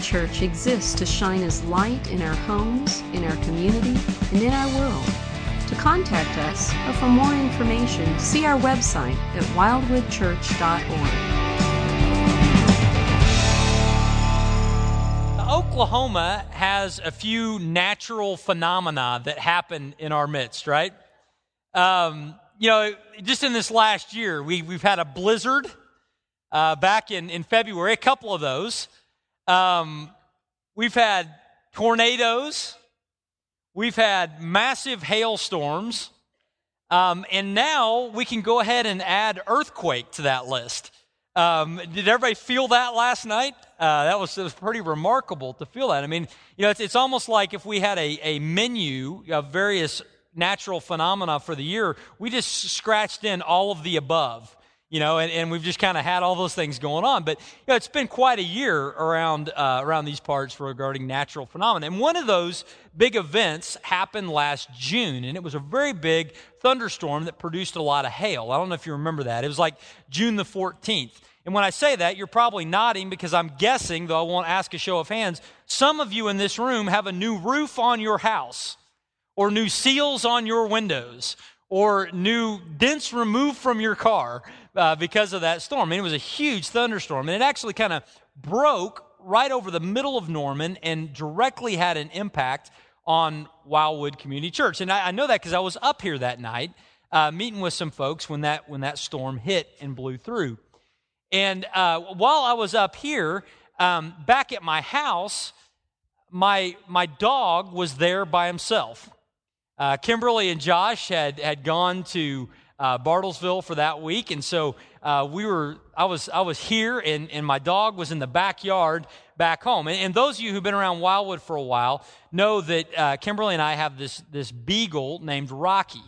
Church exists to shine as light in our homes, in our community, and in our world. To contact us or for more information, see our website at wildwoodchurch.org. Oklahoma has a few natural phenomena that happen in our midst, right? Um, you know, just in this last year, we, we've had a blizzard uh, back in, in February, a couple of those. Um, we've had tornadoes, we've had massive hailstorms, um, and now we can go ahead and add earthquake to that list. Um, did everybody feel that last night? Uh, that was, was pretty remarkable to feel that. I mean, you know, it's, it's almost like if we had a, a menu of various natural phenomena for the year, we just scratched in all of the above you know, and, and we've just kind of had all those things going on. But you know, it's been quite a year around uh, around these parts regarding natural phenomena. And one of those big events happened last June, and it was a very big thunderstorm that produced a lot of hail. I don't know if you remember that. It was like June the 14th. And when I say that, you're probably nodding because I'm guessing, though I won't ask a show of hands, some of you in this room have a new roof on your house, or new seals on your windows, or new dents removed from your car uh, because of that storm. I mean, it was a huge thunderstorm, and it actually kind of broke right over the middle of Norman and directly had an impact on Wildwood Community Church. And I, I know that because I was up here that night uh, meeting with some folks when that when that storm hit and blew through. And uh, while I was up here, um, back at my house, my my dog was there by himself. Uh, Kimberly and Josh had had gone to uh, Bartlesville for that week, and so uh, we were. I was I was here, and and my dog was in the backyard back home. And, and those of you who've been around Wildwood for a while know that uh, Kimberly and I have this this beagle named Rocky.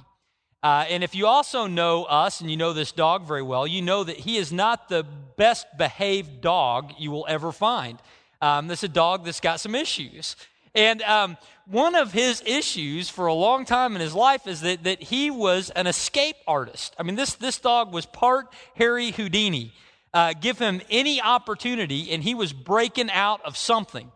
Uh, and if you also know us and you know this dog very well, you know that he is not the best behaved dog you will ever find. Um, this is a dog that's got some issues. And um, one of his issues for a long time in his life is that, that he was an escape artist. I mean, this, this dog was part Harry Houdini. Uh, give him any opportunity, and he was breaking out of something.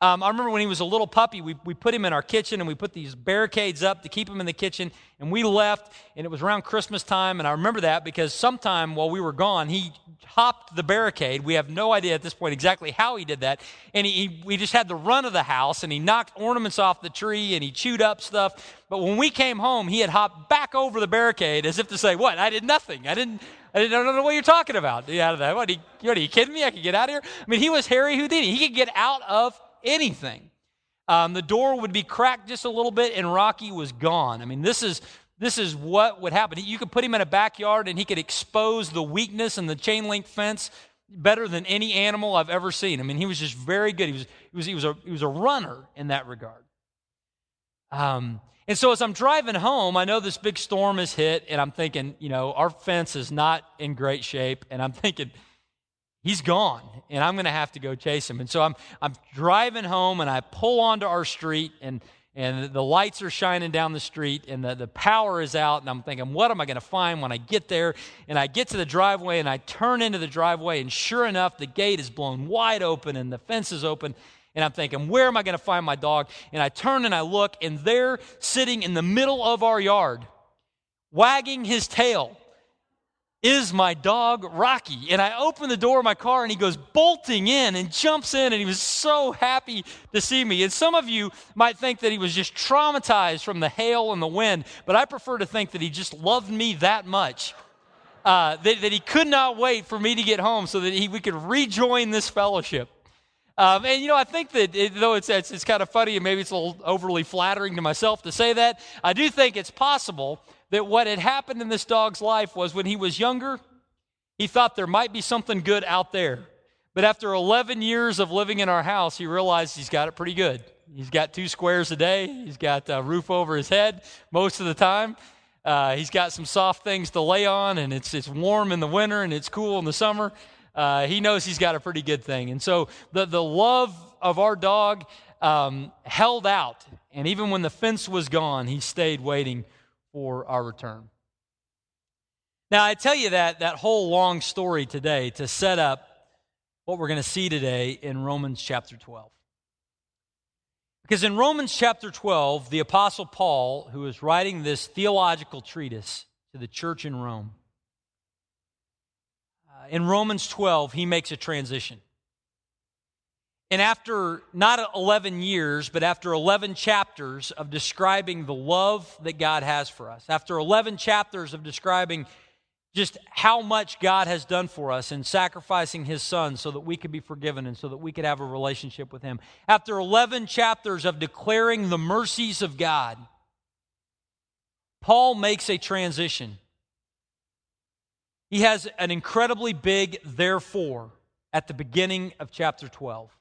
Um, I remember when he was a little puppy, we, we put him in our kitchen and we put these barricades up to keep him in the kitchen. And we left, and it was around Christmas time. And I remember that because sometime while we were gone, he hopped the barricade. We have no idea at this point exactly how he did that. And he, he, we just had the run of the house, and he knocked ornaments off the tree and he chewed up stuff. But when we came home, he had hopped back over the barricade as if to say, What? I did nothing. I didn't. I don't know what you're talking about. Out of that. What, are you, are you kidding me? I could get out of here? I mean, he was Harry Houdini. He could get out of anything. Um, the door would be cracked just a little bit, and Rocky was gone. I mean, this is this is what would happen. You could put him in a backyard, and he could expose the weakness in the chain link fence better than any animal I've ever seen. I mean, he was just very good. He was he was he was a he was a runner in that regard. Um, and so as I'm driving home, I know this big storm has hit, and I'm thinking, you know, our fence is not in great shape, and I'm thinking he's gone and i'm going to have to go chase him. And so i'm i'm driving home and i pull onto our street and and the lights are shining down the street and the, the power is out and i'm thinking what am i going to find when i get there? And i get to the driveway and i turn into the driveway and sure enough the gate is blown wide open and the fence is open and i'm thinking where am i going to find my dog? And i turn and i look and there sitting in the middle of our yard wagging his tail is my dog Rocky. And I open the door of my car and he goes bolting in and jumps in and he was so happy to see me. And some of you might think that he was just traumatized from the hail and the wind, but I prefer to think that he just loved me that much. Uh, that, that, he could not wait for me to get home so that he, we could rejoin this fellowship. Um, and you know, I think that it, though it's, it's, it's kind of funny and maybe it's a little overly flattering to myself to say that, I do think it's possible that what had happened in this dog's life was when he was younger, he thought there might be something good out there. But after 11 years of living in our house, he realized he's got it pretty good. He's got two squares a day, he's got a roof over his head most of the time. Uh, he's got some soft things to lay on, and it's, it's warm in the winter and it's cool in the summer. Uh, he knows he's got a pretty good thing. And so the, the love of our dog um, held out. And even when the fence was gone, he stayed waiting for our return. Now, I tell you that, that whole long story today to set up what we're going to see today in Romans chapter 12. Because in Romans chapter 12, the Apostle Paul, who is writing this theological treatise to the church in Rome, uh, in Romans 12, he makes a transition. And after not 11 years, but after 11 chapters of describing the love that God has for us, after 11 chapters of describing just how much God has done for us in sacrificing his son so that we could be forgiven and so that we could have a relationship with him. After 11 chapters of declaring the mercies of God, Paul makes a transition. He has an incredibly big therefore at the beginning of chapter 12.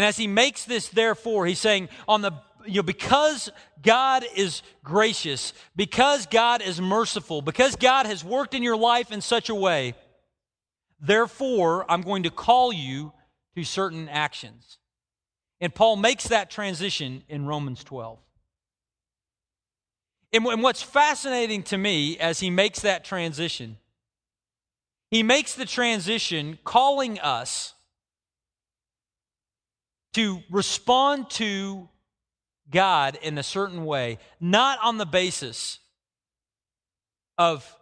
And as he makes this therefore, he's saying, on the you know, because God is gracious, because God is merciful, because God has worked in your life in such a way, therefore, I'm going to call you to certain actions. And Paul makes that transition in Romans 12. And what's fascinating to me as he makes that transition, he makes the transition calling us to respond to God in a certain way, not on the basis of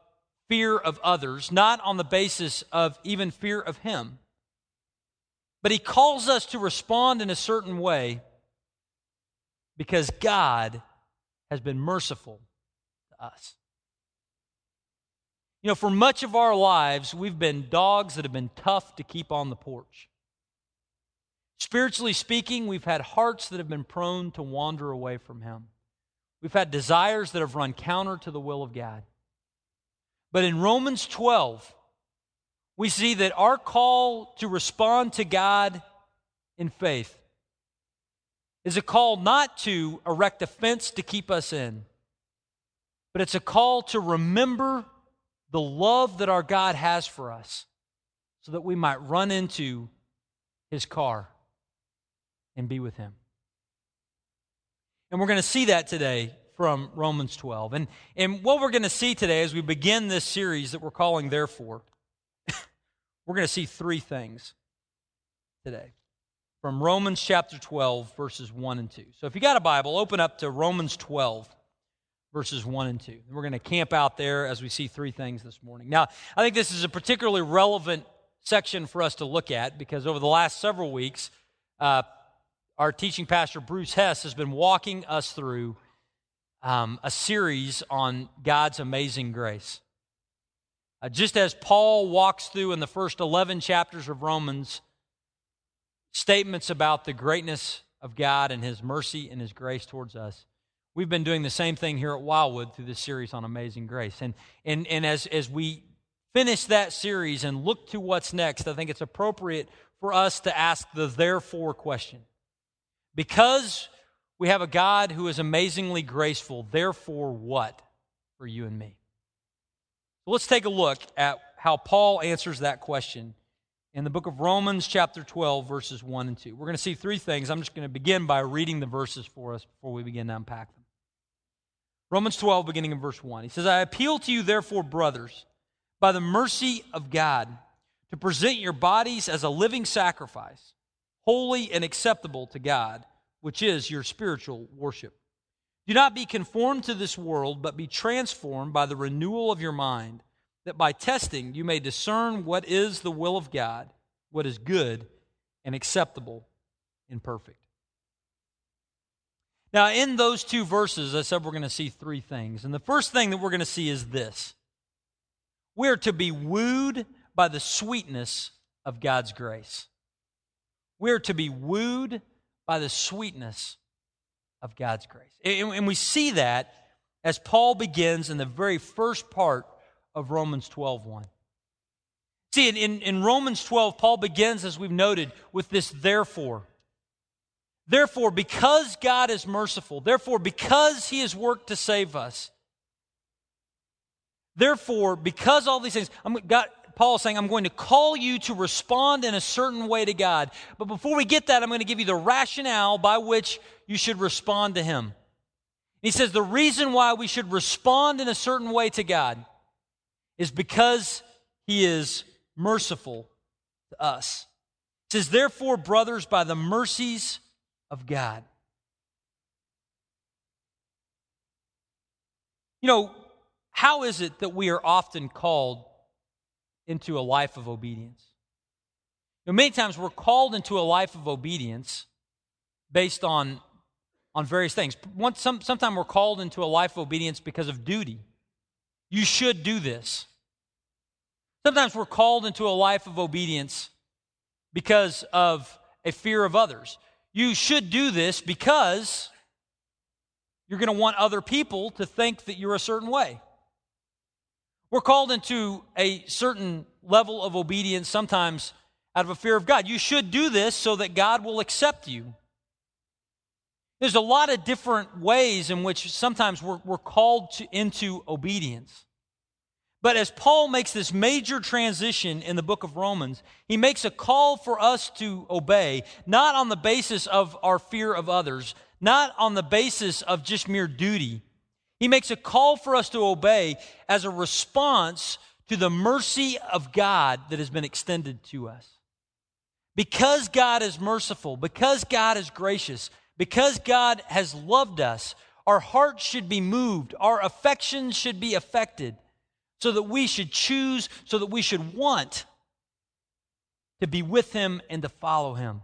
fear of others, not on the basis of even fear of Him, but He calls us to respond in a certain way because God has been merciful to us. You know, for much of our lives, we've been dogs that have been tough to keep on the porch. Spiritually speaking, we've had hearts that have been prone to wander away from Him. We've had desires that have run counter to the will of God. But in Romans 12, we see that our call to respond to God in faith is a call not to erect a fence to keep us in, but it's a call to remember the love that our God has for us so that we might run into his car and be with Him. And we're going to see that today from Romans 12. And, and what we're going to see today as we begin this series that we're calling Therefore, we're going to see three things today from Romans chapter 12, verses 1 and 2. So if you got a Bible, open up to Romans 12, verses 1 and 2. We're going to camp out there as we see three things this morning. Now, I think this is a particularly relevant section for us to look at because over the last several weeks, uh, our teaching pastor, Bruce Hess, has been walking us through um, a series on God's amazing grace. Uh, just as Paul walks through in the first 11 chapters of Romans statements about the greatness of God and his mercy and his grace towards us, we've been doing the same thing here at Wildwood through this series on amazing grace. And, and, and as, as we finish that series and look to what's next, I think it's appropriate for us to ask the therefore question. Because we have a God who is amazingly graceful, therefore, what for you and me? Let's take a look at how Paul answers that question in the book of Romans, chapter 12, verses 1 and 2. We're going to see three things. I'm just going to begin by reading the verses for us before we begin to unpack them. Romans 12, beginning in verse 1. He says, I appeal to you, therefore, brothers, by the mercy of God, to present your bodies as a living sacrifice holy and acceptable to God, which is your spiritual worship. Do not be conformed to this world, but be transformed by the renewal of your mind, that by testing you may discern what is the will of God, what is good and acceptable and perfect. Now, in those two verses, I said we're going to see three things. And the first thing that we're going to see is this we are to be wooed by the sweetness of God's grace. We're to be wooed by the sweetness of God's grace. And we see that as Paul begins in the very first part of Romans 12 1. See, in, in Romans 12, Paul begins, as we've noted, with this therefore. Therefore, because God is merciful, therefore, because he has worked to save us, therefore, because all these things, I'm, God, Paul is saying, I'm going to call you to respond in a certain way to God. But before we get that, I'm going to give you the rationale by which you should respond to Him. He says the reason why we should respond in a certain way to God is because He is merciful to us. It says, Therefore, brothers, by the mercies of God. You know, how is it that we are often called into a life of obedience? Know, many times we're called into a life of obedience based on, on various things. Some, sometimes we're called into a life of obedience because of duty. You should do this. Sometimes we're called into a life of obedience because of a fear of others. You should do this because you're going to want other people to think that you're a certain way. We're called into a certain level of obedience sometimes out of a fear of God. You should do this so that God will accept you. There's a lot of different ways in which sometimes we're, we're called to, into obedience. But as Paul makes this major transition in the book of Romans, he makes a call for us to obey, not on the basis of our fear of others, not on the basis of just mere duty. He makes a call for us to obey as a response to the mercy of God that has been extended to us. Because God is merciful, because God is gracious, because God has loved us, our hearts should be moved, our affections should be affected so that we should choose, so that we should want to be with him and to follow him.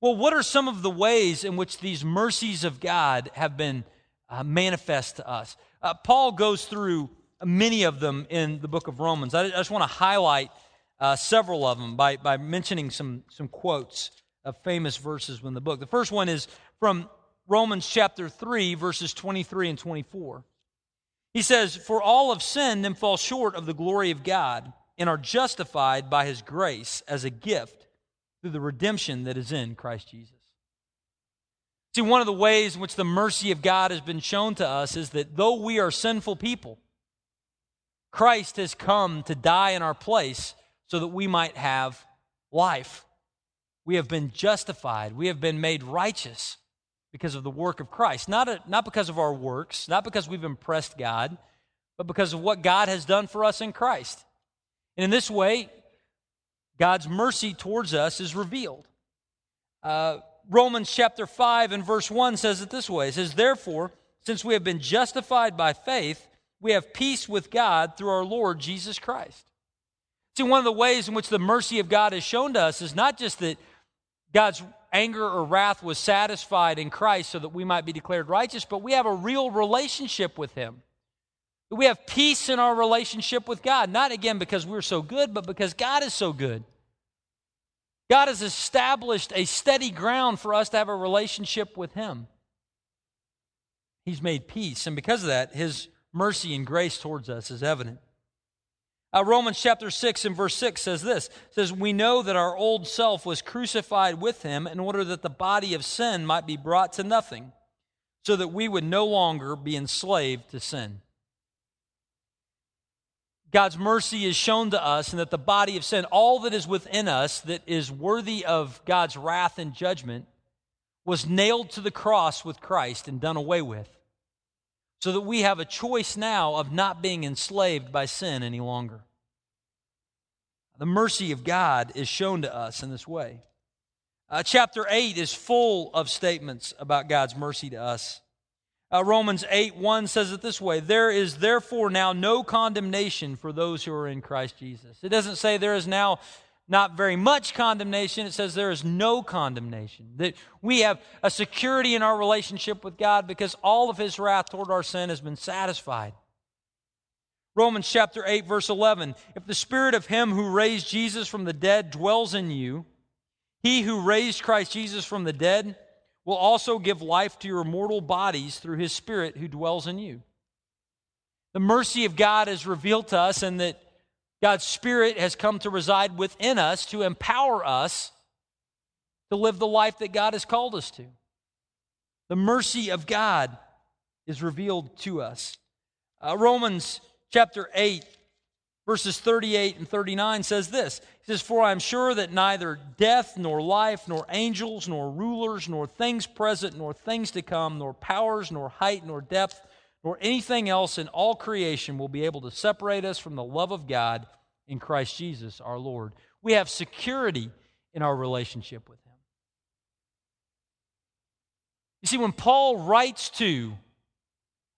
Well, what are some of the ways in which these mercies of God have been uh, manifest to us? Uh, Paul goes through many of them in the book of Romans. I, I just want to highlight uh, several of them by, by mentioning some, some quotes of famous verses in the book. The first one is from Romans chapter 3, verses 23 and 24. He says, For all have sinned and fall short of the glory of God and are justified by his grace as a gift through the redemption that is in Christ Jesus. See, one of the ways in which the mercy of God has been shown to us is that though we are sinful people, Christ has come to die in our place so that we might have life. We have been justified, we have been made righteous because of the work of Christ. Not, a, not because of our works, not because we've impressed God, but because of what God has done for us in Christ. And in this way, God's mercy towards us is revealed. Uh, Romans chapter 5 and verse 1 says it this way It says, Therefore, since we have been justified by faith, we have peace with God through our Lord Jesus Christ. See, one of the ways in which the mercy of God is shown to us is not just that God's anger or wrath was satisfied in Christ so that we might be declared righteous, but we have a real relationship with Him. We have peace in our relationship with God, not again because we're so good, but because God is so good. God has established a steady ground for us to have a relationship with Him. He's made peace, and because of that, His mercy and grace towards us is evident. Uh, Romans chapter 6 and verse 6 says this says, We know that our old self was crucified with him in order that the body of sin might be brought to nothing, so that we would no longer be enslaved to sin. God's mercy is shown to us, and that the body of sin, all that is within us that is worthy of God's wrath and judgment, was nailed to the cross with Christ and done away with so that we have a choice now of not being enslaved by sin any longer. The mercy of God is shown to us in this way. Uh, chapter 8 is full of statements about God's mercy to us. Uh, Romans 8 1 says it this way There is therefore now no condemnation for those who are in Christ Jesus. It doesn't say there is now not very much condemnation. It says there is no condemnation. That we have a security in our relationship with God because all of his wrath toward our sin has been satisfied. Romans chapter 8, verse 11. If the spirit of him who raised Jesus from the dead dwells in you, he who raised Christ Jesus from the dead will also give life to your mortal bodies through his spirit who dwells in you. The mercy of God is revealed to us, and that God's Spirit has come to reside within us to empower us to live the life that God has called us to. The mercy of God is revealed to us. Uh, Romans chapter 8, verses 38 and 39 says this He says, For I am sure that neither death, nor life, nor angels, nor rulers, nor things present, nor things to come, nor powers, nor height, nor depth, nor anything else in all creation will be able to separate us from the love of God in Christ Jesus our Lord. We have security in our relationship with Him. You see, when Paul writes to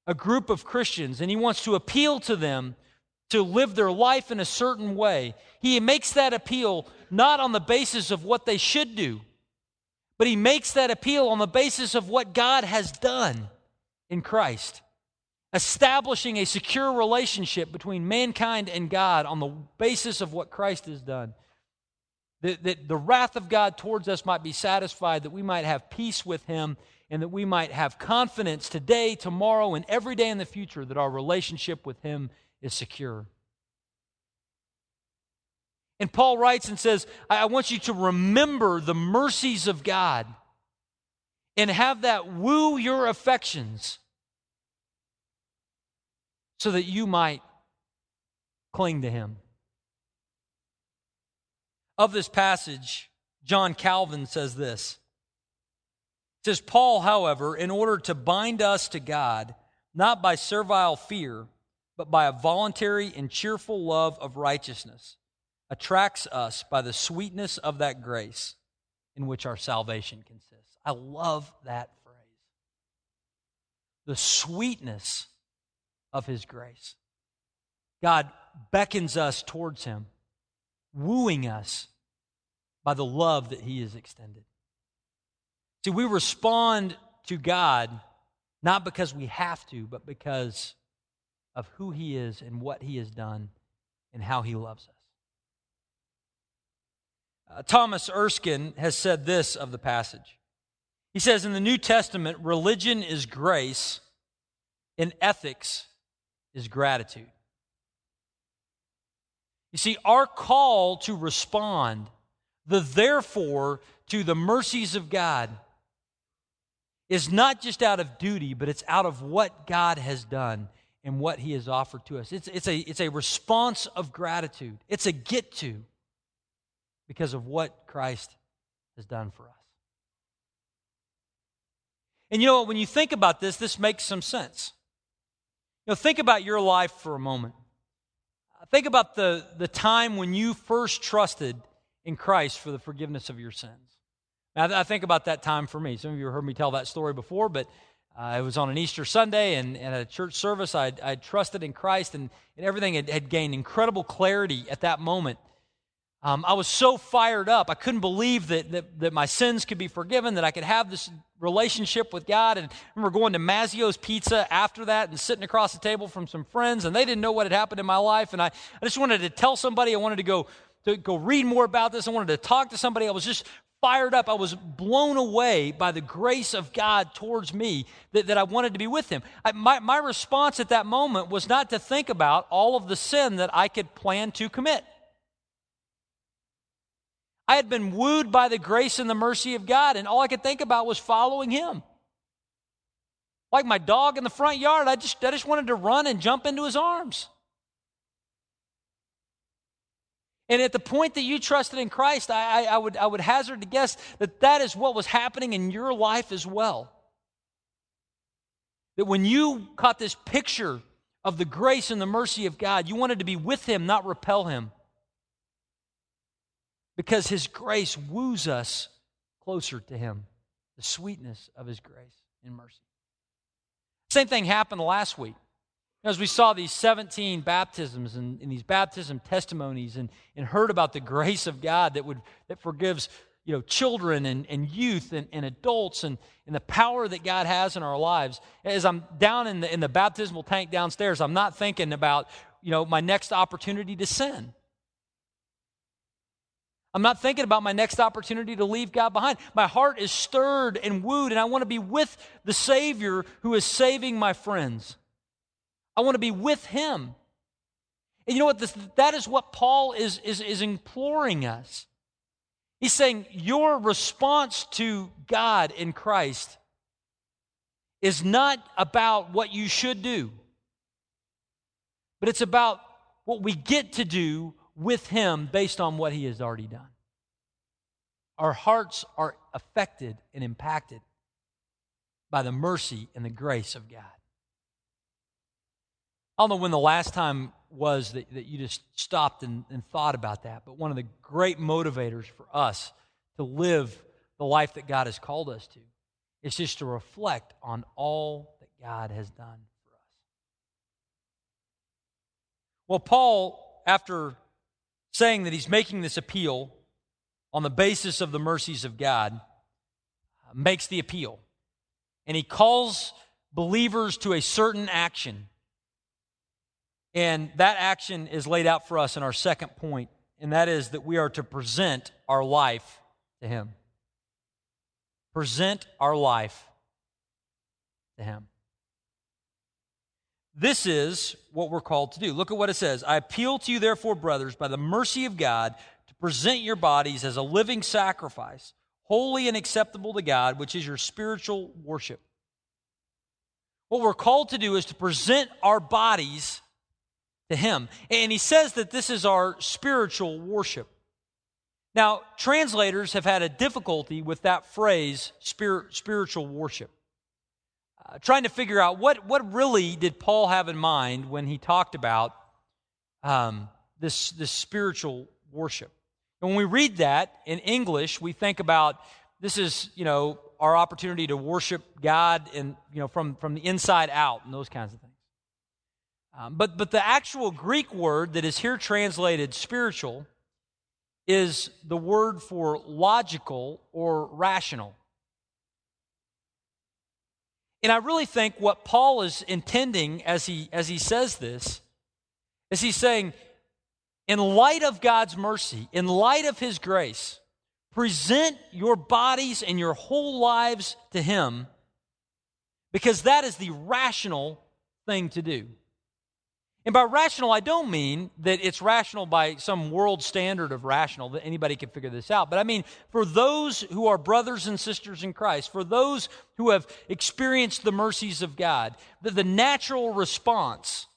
a group of Christians and he wants to appeal to them to live their life in a certain way, he makes that appeal not on the basis of what they should do, but he makes that appeal on the basis of what God has done in Christ, establishing a secure relationship between mankind and God on the basis of what Christ has done. That, that the wrath of God towards us might be satisfied, that we might have peace with him and that we might have confidence today, tomorrow, and every day in the future that our relationship with Him is secure. And Paul writes and says, I want you to remember the mercies of God and have that woo your affections so that you might cling to Him. Of this passage, John Calvin says this says, Paul, however, in order to bind us to God, not by servile fear, but by a voluntary and cheerful love of righteousness, attracts us by the sweetness of that grace in which our salvation consists. I love that phrase. The sweetness of his grace. God beckons us towards him, wooing us by the love that he has extended. See, we respond to God not because we have to, but because of who He is and what He has done and how He loves us. Uh, Thomas Erskine has said this of the passage. He says in the New Testament, religion is grace and ethics is gratitude. You see, our call to respond, the therefore to the mercies of God, is not just out of duty, but it's out of what God has done and what He has offered to us. It's, it's, a, it's a response of gratitude, it's a get to because of what Christ has done for us. And you know what? When you think about this, this makes some sense. You know, think about your life for a moment. Think about the, the time when you first trusted in Christ for the forgiveness of your sins. I, I think about that time for me. Some of you have heard me tell that story before, but uh, it was on an Easter Sunday and, and a church service. I I trusted in Christ and, and everything had, had gained incredible clarity at that moment. Um, I was so fired up. I couldn't believe that, that, that, my sins could be forgiven, that I could have this relationship with God. And I remember going to Mazzio's Pizza after that and sitting across the table from some friends, and they didn't know what had happened in my life. And I, I just wanted to tell somebody. I wanted to go to go read more about this. I wanted to talk to somebody. I was just fired up. I was blown away by the grace of God towards me that, that I wanted to be with Him. I, my, my response at that moment was not to think about all of the sin that I could plan to commit. I had been wooed by the grace and the mercy of God, and all I could think about was following Him. Like my dog in the front yard, I just, I just wanted to run and jump into His arms. And at the point that you trusted in Christ, I, I, I, would, I would hazard to guess that that is what was happening in your life as well. That when you caught this picture of the grace and the mercy of God, you wanted to be with Him, not repel Him. Because His grace woos us closer to Him, the sweetness of His grace and mercy. Same thing happened last week. As we saw these 17 baptisms and, and, these baptism testimonies and, and heard about the grace of God that, would, that forgives you know, children and, and youth and, and adults and, and the power that God has in our lives, as I'm down in the, in the baptismal tank downstairs, I'm not thinking about you know, my next opportunity to sin. I'm not thinking about my next opportunity to leave God behind. My heart is stirred and wooed, and I want to be with the Savior who is saving my friends. I want to be with him. And you know what? This, that is what Paul is, is, is imploring us. He's saying your response to God in Christ is not about what you should do, but it's about what we get to do with Him based on what He has already done. Our hearts are affected and impacted by the mercy and the grace of God. I don't know when the last time was that, that you just stopped and, and thought about that. But one of the great motivators for us to live the life that God has called us to is just to reflect on all that God has done for us. Well, Paul, after saying that he's making this appeal on the basis of the mercies of God, makes the appeal. And he calls believers to a certain action. And that action is laid out for us in our second point, and that is that we are to present our life to Him. Present our life to Him. This is what we're called to do. Look at what it says I appeal to you, therefore, brothers, by the mercy of God, to present your bodies as a living sacrifice, holy and acceptable to God, which is your spiritual worship. What we're called to do is to present our bodies to Him. And He says that this is our spiritual worship. Now, translators have had a difficulty with that phrase, spirit, spiritual worship. Uh, trying to figure out what, what really did Paul have in mind when he talked about um, this, this spiritual worship. And when we read that in English, we think about this is, you know, our opportunity to worship God and, you know, from, from the inside out and those kinds of things. Um, but, but the actual Greek word that is here translated spiritual is the word for logical or rational. And I really think what Paul is intending as he, as he says this is he's saying, in light of God's mercy, in light of his grace, Present your bodies and your whole lives to Him because that is the rational thing to do. And by rational, I don't mean that it's rational by some world standard of rational, that anybody can figure this out. But I mean, for those who are brothers and sisters in Christ, for those who have experienced the mercies of God, that the natural response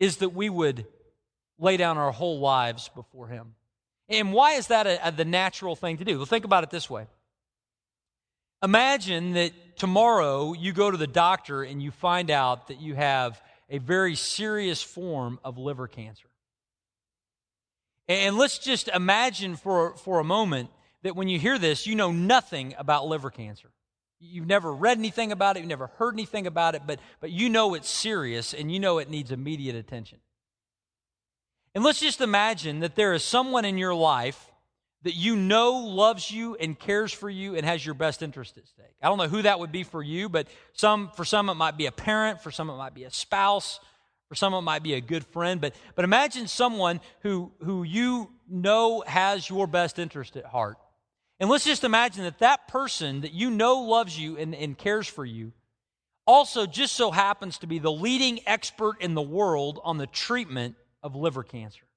is that we would lay down our whole lives before Him. And why is that a, a, the natural thing to do? Well, think about it this way. Imagine that tomorrow you go to the doctor and you find out that you have a very serious form of liver cancer. And let's just imagine for, for a moment that when you hear this, you know nothing about liver cancer. You've never read anything about it, you've never heard anything about it, but, but you know it's serious and you know it needs immediate attention. And let's just imagine that there is someone in your life that you know loves you and cares for you and has your best interest at stake. I don't know who that would be for you, but some for some it might be a parent, for some it might be a spouse, for some it might be a good friend, but but imagine someone who who you know has your best interest at heart. And let's just imagine that that person that you know loves you and, and cares for you also just so happens to be the leading expert in the world on the treatment of liver cancer.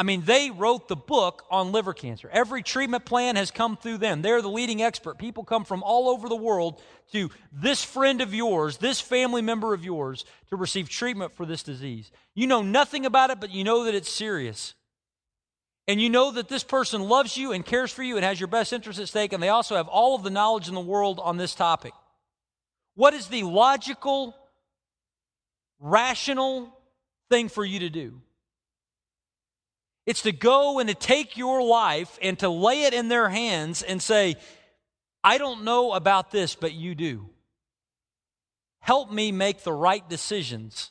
I mean, they wrote the book on liver cancer. Every treatment plan has come through them. They're the leading expert. People come from all over the world to this friend of yours, this family member of yours, to receive treatment for this disease. You know nothing about it, but you know that it's serious. And you know that this person loves you and cares for you and has your best interest at stake, and they also have all of the knowledge in the world on this topic. What is the logical, rational thing for you to do. It's to go and to take your life and to lay it in their hands and say, I don't know about this, but you do. Help me make the right decisions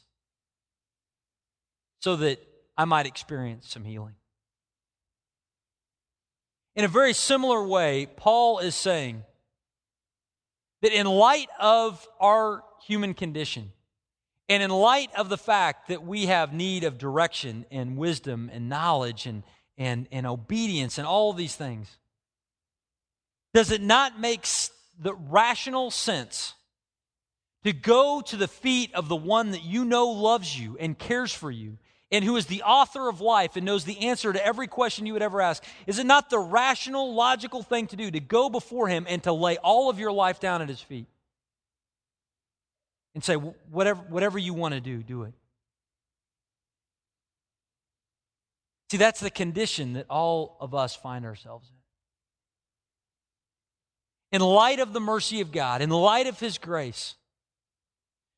so that I might experience some healing. In a very similar way, Paul is saying that in light of our human condition, and in light of the fact that we have need of direction and wisdom and knowledge and, and, and obedience and all these things, does it not make the rational sense to go to the feet of the one that you know loves you and cares for you and who is the author of life and knows the answer to every question you would ever ask? Is it not the rational, logical thing to do to go before him and to lay all of your life down at his feet? And say, whatever, whatever you want to do, do it. See, that's the condition that all of us find ourselves in. In light of the mercy of God, in light of His grace,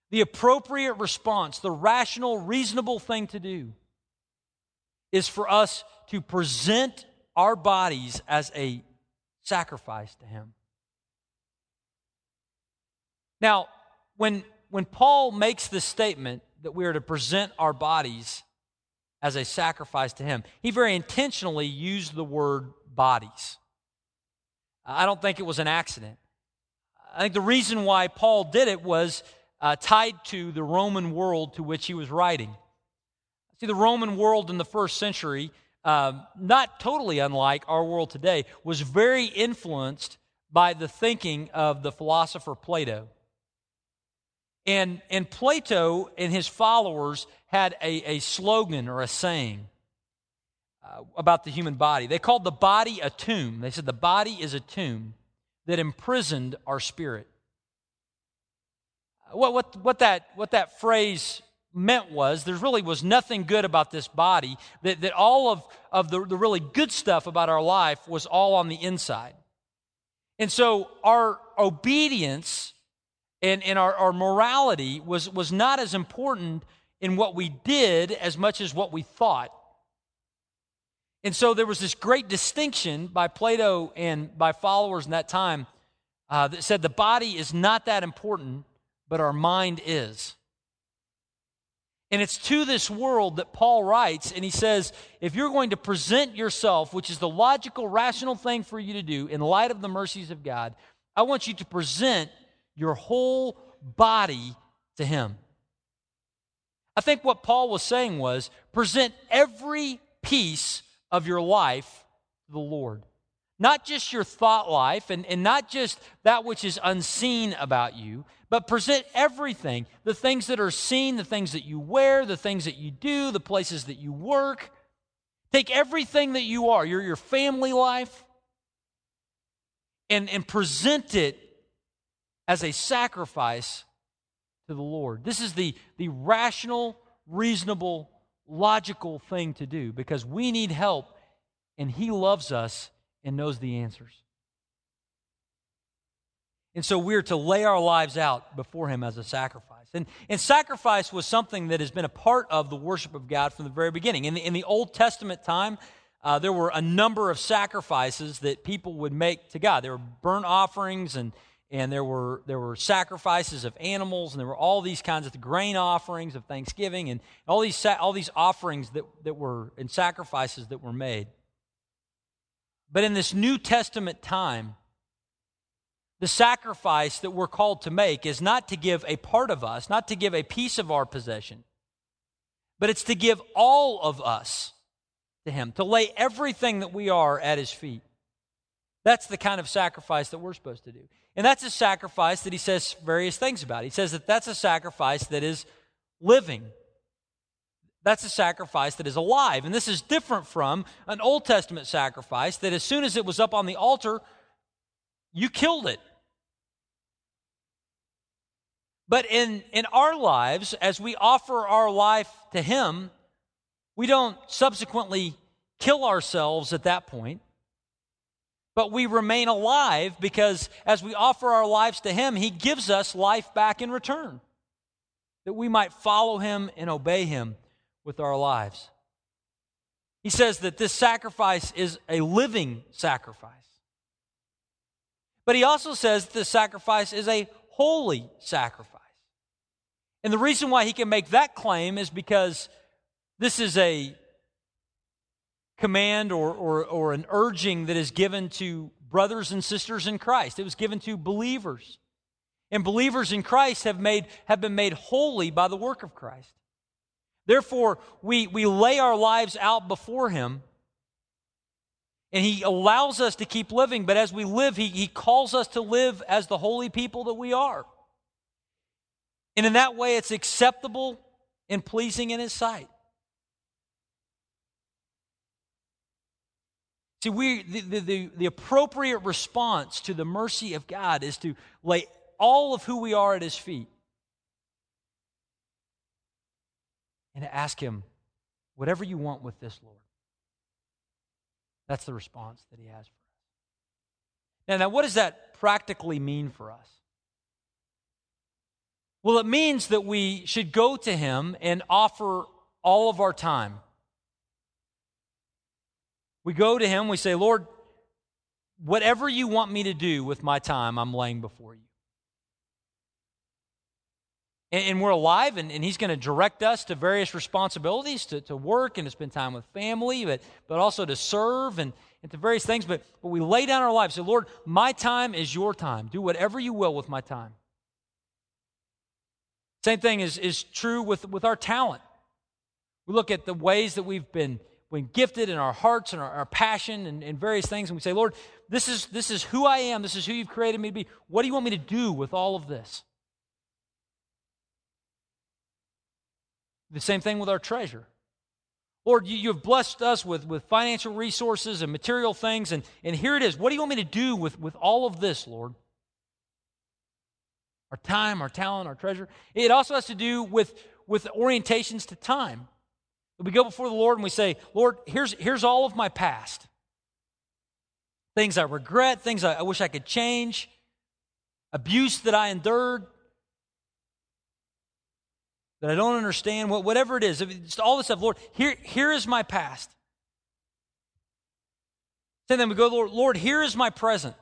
the appropriate response, the rational, reasonable thing to do is for us to present our bodies as a sacrifice to Him. Now, when, when Paul makes this statement that we are to present our bodies as a sacrifice to Him, he very intentionally used the word bodies. I don't think it was an accident. I think the reason why Paul did it was uh, tied to the Roman world to which he was writing. See, the Roman world in the first century, uh, not totally unlike our world today, was very influenced by the thinking of the philosopher Plato. And, and Plato and his followers had a, a slogan or a saying uh, about the human body. They called the body a tomb. They said the body is a tomb that imprisoned our spirit. What, what, what, that, what that phrase meant was there really was nothing good about this body, that, that all of, of the, the really good stuff about our life was all on the inside. And so our obedience and, and our, our morality was, was not as important in what we did as much as what we thought. And so there was this great distinction by Plato and by followers in that time uh, that said the body is not that important, but our mind is. And it's to this world that Paul writes, and he says, if you're going to present yourself, which is the logical, rational thing for you to do in light of the mercies of God, I want you to present your whole body to Him. I think what Paul was saying was present every piece of your life to the Lord. Not just your thought life and, and not just that which is unseen about you, but present everything the things that are seen, the things that you wear, the things that you do, the places that you work. Take everything that you are, your, your family life, and, and present it as a sacrifice to the Lord. This is the, the rational, reasonable logical thing to do because we need help and He loves us and knows the answers. And so we're to lay our lives out before Him as a sacrifice. And, and sacrifice was something that has been a part of the worship of God from the very beginning. In the, in the Old Testament time, uh, there were a number of sacrifices that people would make to God. There were burnt offerings and and there were there were sacrifices of animals and there were all these kinds of grain offerings of thanksgiving and all these all these offerings that, that were and sacrifices that were made. But in this new testament time the sacrifice that we're called to make is not to give a part of us not to give a piece of our possession but it's to give all of us to him to lay everything that we are at his feet. That's the kind of sacrifice that we're supposed to do and that's a sacrifice that he says various things about. He says that that's a sacrifice that is living. That's a sacrifice that is alive. And this is different from an Old Testament sacrifice that as soon as it was up on the altar, you killed it. But in, in our lives, as we offer our life to Him, we don't subsequently kill ourselves at that point but we remain alive because as we offer our lives to Him, He gives us life back in return, that we might follow Him and obey Him with our lives. He says that this sacrifice is a living sacrifice. But he also says that this sacrifice is a holy sacrifice. And the reason why he can make that claim is because this is a command or, or, or an urging that is given to brothers and sisters in Christ. It was given to believers. And believers in Christ have, made, have been made holy by the work of Christ. Therefore, we, we lay our lives out before Him, and He allows us to keep living. But as we live, He, he calls us to live as the holy people that we are. And in that way, it's acceptable and pleasing in His sight. See, we, the, the, the, appropriate response to the mercy of God is to lay all of who we are at His feet and to ask Him, whatever you want with this, Lord. That's the response that He has for us. Now, now what does that practically mean for us? Well, it means that we should go to Him and offer all of our time. We go to Him, we say, Lord, whatever you want me to do with my time, I'm laying before you. And, and we're alive, and, and He's going to direct us to various responsibilities to, to work and to spend time with family, but, but also to serve and, and to various things. But, but we lay down our lives. Say, Lord, my time is your time. Do whatever you will with my time. Same thing is, is true with, with our talent. We look at the ways that we've been, been gifted in our hearts and our, our passion and, and various things, and we say, Lord, this is, this is who I am. This is who you've created me to be. What do you want me to do with all of this? The same thing with our treasure. Lord, you, you have blessed us with, with financial resources and material things, and, and here it is. What do you want me to do with, with all of this, Lord? Our time, our talent, our treasure. It also has to do with, with orientations to time. We go before the Lord and we say, Lord, here's, here's all of my past. Things I regret, things I, I wish I could change, abuse that I endured, that I don't understand, whatever it is, all this stuff, Lord, here, here is my past. And then we go, Lord, Lord, here is my present.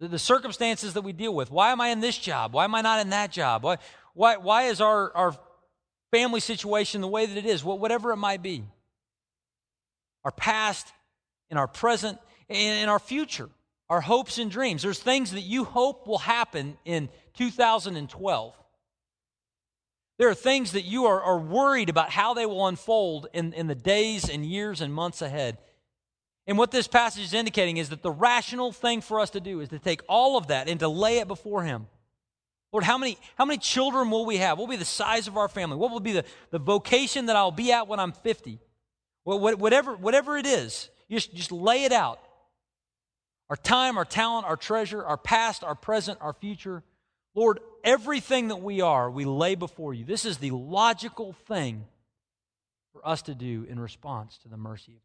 The, the, circumstances that we deal with. Why am I in this job? Why am I not in that job? Why, why, why is our, our family situation the way that it is? Whatever it might be. Our past and our present and our future, our hopes and dreams. There's things that you hope will happen in 2012. There are things that you are, are worried about how they will unfold in, in the days and years and months ahead. And what this passage is indicating is that the rational thing for us to do is to take all of that and to lay it before Him. Lord, how many, how many children will we have? What will be the size of our family? What will be the, the vocation that I'll be at when I'm 50? Well, whatever, whatever it is, just, just lay it out. Our time, our talent, our treasure, our past, our present, our future. Lord, everything that we are, we lay before you. This is the logical thing for us to do in response to the mercy of God.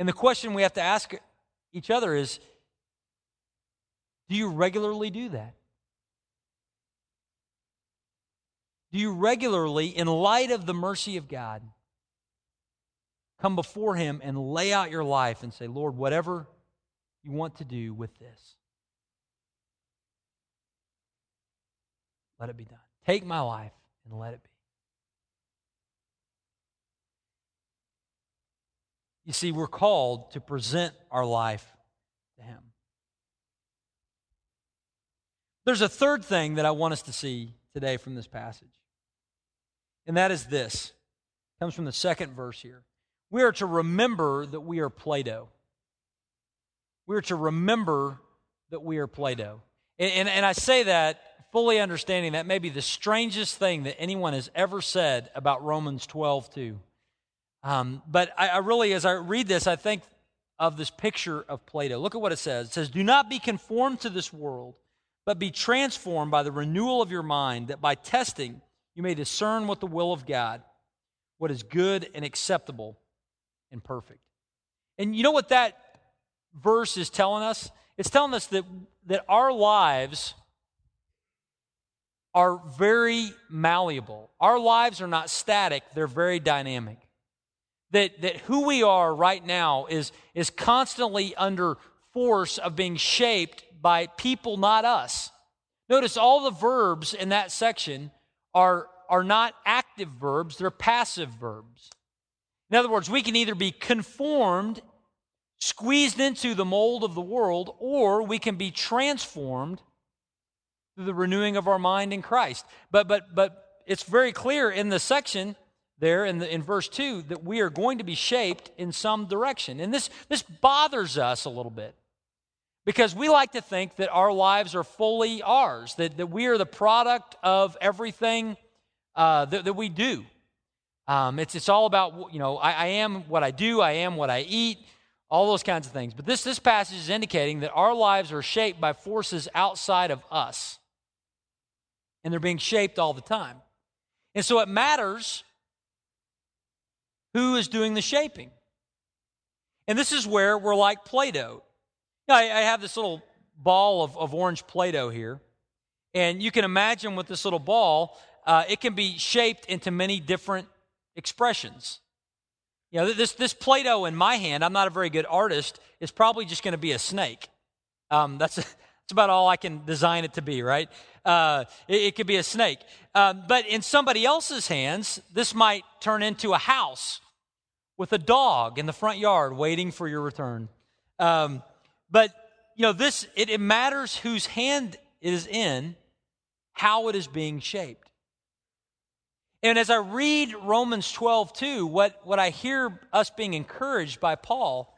And the question we have to ask each other is do you regularly do that? Do you regularly, in light of the mercy of God, come before Him and lay out your life and say, Lord, whatever you want to do with this, Let it be done. Take my life and let it be. You see, we're called to present our life to Him. There's a third thing that I want us to see today from this passage, and that is this. It comes from the second verse here. We are to remember that we are Play Doh. We are to remember that we are Play Doh. And, and, and I say that fully understanding that may be the strangest thing that anyone has ever said about Romans 12, 2. Um, but I, I really, as I read this, I think of this picture of Play Doh. Look at what it says. It says, Do not be conformed to this world, but be transformed by the renewal of your mind, that by testing you may discern what the will of God, what is good and acceptable and perfect. And you know what that verse is telling us? It's telling us that, that our lives are very malleable. Our lives are not static, they're very dynamic. That, that who we are right now is, is constantly under force of being shaped by people, not us. Notice all the verbs in that section are, are not active verbs, they're passive verbs. In other words, we can either be conformed, squeezed into the mold of the world, or we can be transformed through the renewing of our mind in Christ. But but but it's very clear in the section there in, the, in verse 2 that we are going to be shaped in some direction. And this, this bothers us a little bit because we like to think that our lives are fully ours, that, that we are the product of everything uh, that, that we do. Um, it's, it's all about, you know, I, I am what I do, I am what I eat, all those kinds of things. But this, this passage is indicating that our lives are shaped by forces outside of us and they're being shaped all the time. And so it matters who is doing the shaping. And this is where we're like Play Doh. I, have this little ball of, of orange Play Doh here. And you can imagine with this little ball, uh, it can be shaped into many different expressions. You know, this, this Play Doh in my hand, I'm not a very good artist, is probably just going to be a snake. Um, that's, that's about all I can design it to be, right? Uh, it, it, could be a snake. Um, but in somebody else's hands, this might turn into a house with a dog in the front yard waiting for your return. Um, but, you know, this, it, it matters whose hand it is in, how it is being shaped. And as I read Romans 12, 2, what, what I hear us being encouraged by Paul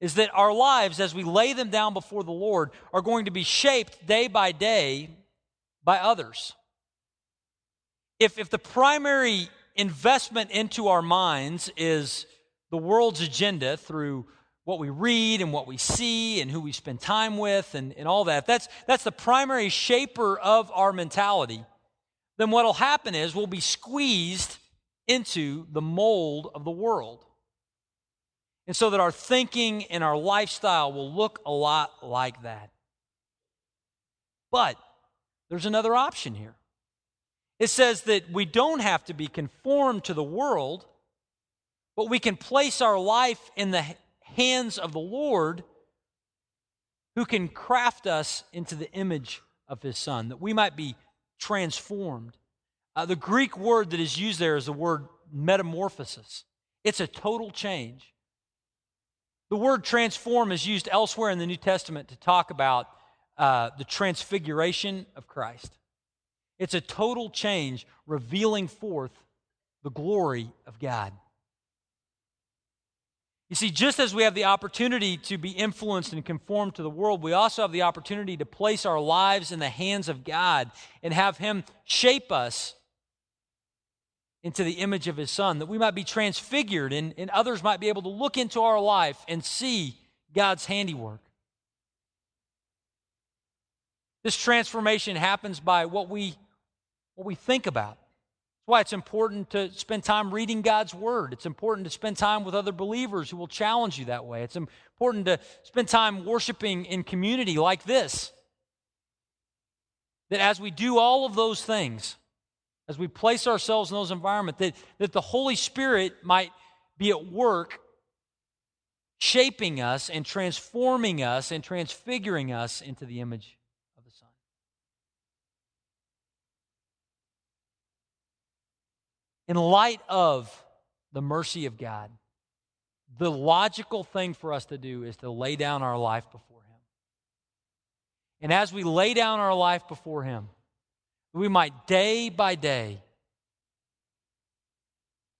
is that our lives, as we lay them down before the Lord, are going to be shaped day by day by others. If, if the primary investment into our minds is the world's agenda through what we read and what we see and who we spend time with and, and all that, that's, that's the primary shaper of our mentality, then what will happen is we'll be squeezed into the mold of the world. And so that our thinking and our lifestyle will look a lot like that. But there's another option here. It says that we don't have to be conformed to the world, but we can place our life in the hands of the Lord who can craft us into the image of his Son, that we might be transformed. Uh, the Greek word that is used there is the word metamorphosis, it's a total change. The word transform is used elsewhere in the New Testament to talk about uh, the transfiguration of Christ. It's a total change revealing forth the glory of God. You see, just as we have the opportunity to be influenced and conformed to the world, we also have the opportunity to place our lives in the hands of God and have Him shape us into the image of His Son, that we might be transfigured and, and others might be able to look into our life and see God's handiwork. This transformation happens by what we, what we think about why it's important to spend time reading God's Word. It's important to spend time with other believers who will challenge you that way. It's important to spend time worshiping in community like this. That as we do all of those things, as we place ourselves in those environments, that, that the Holy Spirit might be at work shaping us and transforming us and transfiguring us into the image in light of the mercy of God, the logical thing for us to do is to lay down our life before Him. And as we lay down our life before Him, we might day by day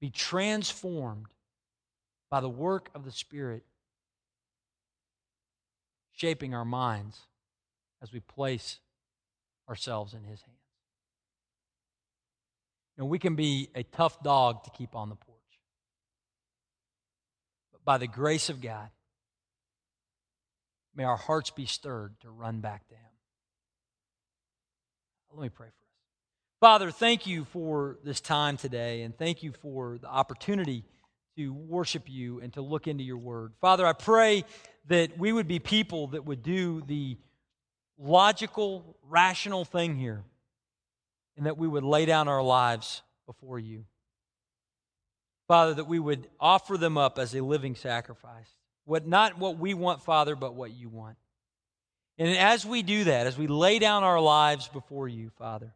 be transformed by the work of the Spirit, shaping our minds as we place ourselves in His hands. And we can be a tough dog to keep on the porch. But by the grace of God, may our hearts be stirred to run back to Him. Let me pray for us. Father, thank you for this time today, and thank you for the opportunity to worship you and to look into your word. Father, I pray that we would be people that would do the logical, rational thing here and that we would lay down our lives before you. Father, that we would offer them up as a living sacrifice. What, not what we want, Father, but what you want. And as we do that, as we lay down our lives before you, Father,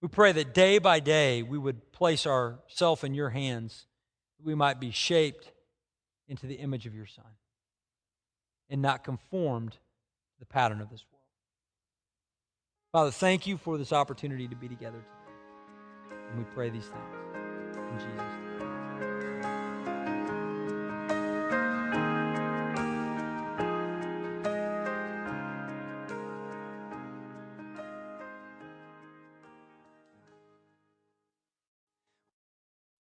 we pray that day by day we would place ourselves in your hands, that we might be shaped into the image of your Son and not conformed to the pattern of this world. Father, thank you for this opportunity to be together today. And we pray these things in Jesus' name.